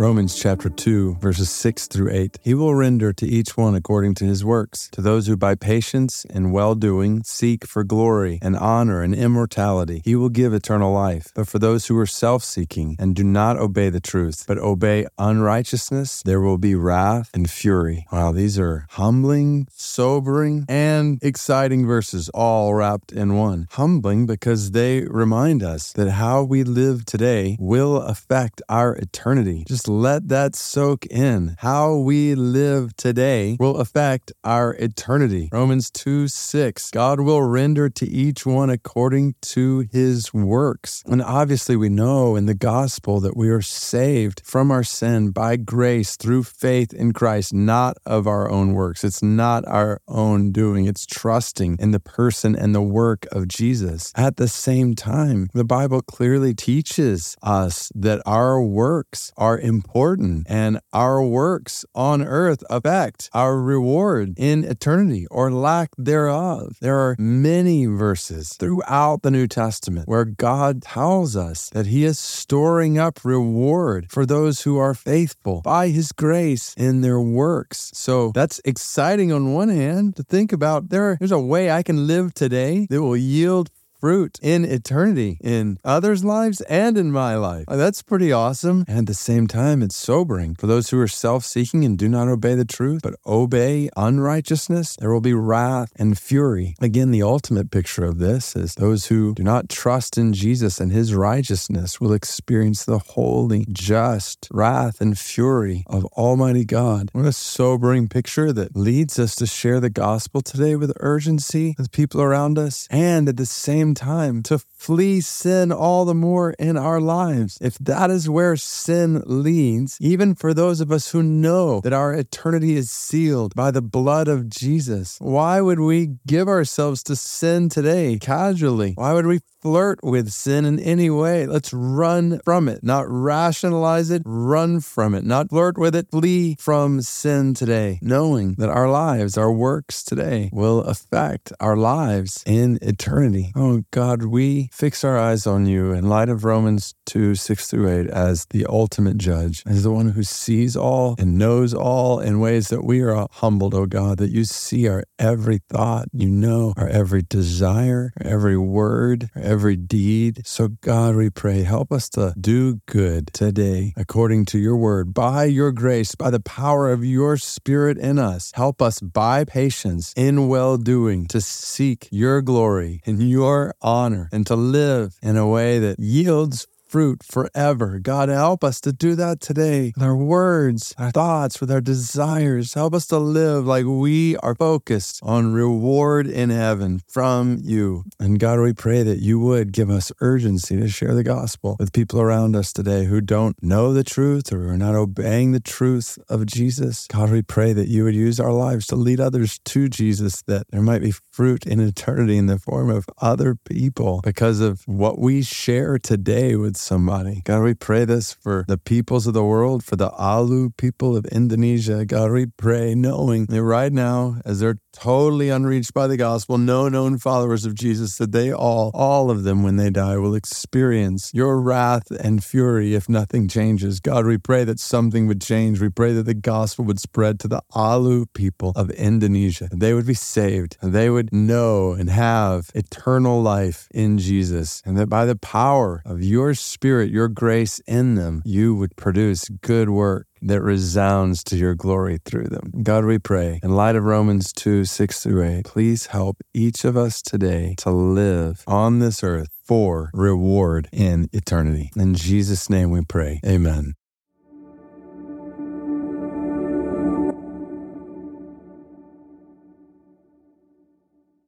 Romans chapter 2, verses 6 through 8. He will render to each one according to his works. To those who by patience and well doing seek for glory and honor and immortality, he will give eternal life. But for those who are self seeking and do not obey the truth, but obey unrighteousness, there will be wrath and fury. Wow, these are humbling, sobering, and exciting verses all wrapped in one. Humbling because they remind us that how we live today will affect our eternity. Just let that soak in. How we live today will affect our eternity. Romans 2 6. God will render to each one according to his works. And obviously, we know in the gospel that we are saved from our sin by grace through faith in Christ, not of our own works. It's not our own doing, it's trusting in the person and the work of Jesus. At the same time, the Bible clearly teaches us that our works are important and our works on earth affect our reward in eternity or lack thereof. There are many verses throughout the New Testament where God tells us that He is storing up reward for those who are faithful by His grace in their works. So that's exciting on one hand to think about there, there's a way I can live today that will yield fruit in eternity in others' lives and in my life. Uh, that's pretty awesome. And at the same time, it's sobering. For those who are self seeking and do not obey the truth, but obey unrighteousness, there will be wrath and fury. Again, the ultimate picture of this is those who do not trust in Jesus and his righteousness will experience the holy, just wrath and fury of Almighty God. What a sobering picture that leads us to share the gospel today with urgency with people around us and at the same same time to flee sin all the more in our lives. If that is where sin leads, even for those of us who know that our eternity is sealed by the blood of Jesus, why would we give ourselves to sin today casually? Why would we flirt with sin in any way. Let's run from it, not rationalize it, run from it, not flirt with it, flee from sin today, knowing that our lives, our works today will affect our lives in eternity. Oh God, we fix our eyes on you in light of Romans 2 6 through 8 as the ultimate judge, as the one who sees all and knows all in ways that we are humbled, oh God, that you see our every thought, you know our every desire, our every word, our every deed. So, God, we pray, help us to do good today according to your word, by your grace, by the power of your spirit in us. Help us by patience in well doing to seek your glory and your honor and to live in a way that yields fruit forever. God, help us to do that today with our words, our thoughts, with our desires. Help us to live like we are focused on reward in heaven from you. And God, we pray that you would give us urgency to share the gospel with people around us today who don't know the truth or are not obeying the truth of Jesus. God, we pray that you would use our lives to lead others to Jesus, that there might be fruit in eternity in the form of other people because of what we share today with somebody. God, we pray this for the peoples of the world, for the Alu people of Indonesia. God, we pray knowing that right now, as they're totally unreached by the gospel, no known followers of Jesus, that they all, all of them, when they die, will experience your wrath and fury if nothing changes. God, we pray that something would change. We pray that the gospel would spread to the Alu people of Indonesia. They would be saved. They would know and have eternal life in Jesus. And that by the power of your Spirit, your grace in them, you would produce good work that resounds to your glory through them. God, we pray, in light of Romans 2 6 through 8, please help each of us today to live on this earth for reward in eternity. In Jesus' name we pray. Amen.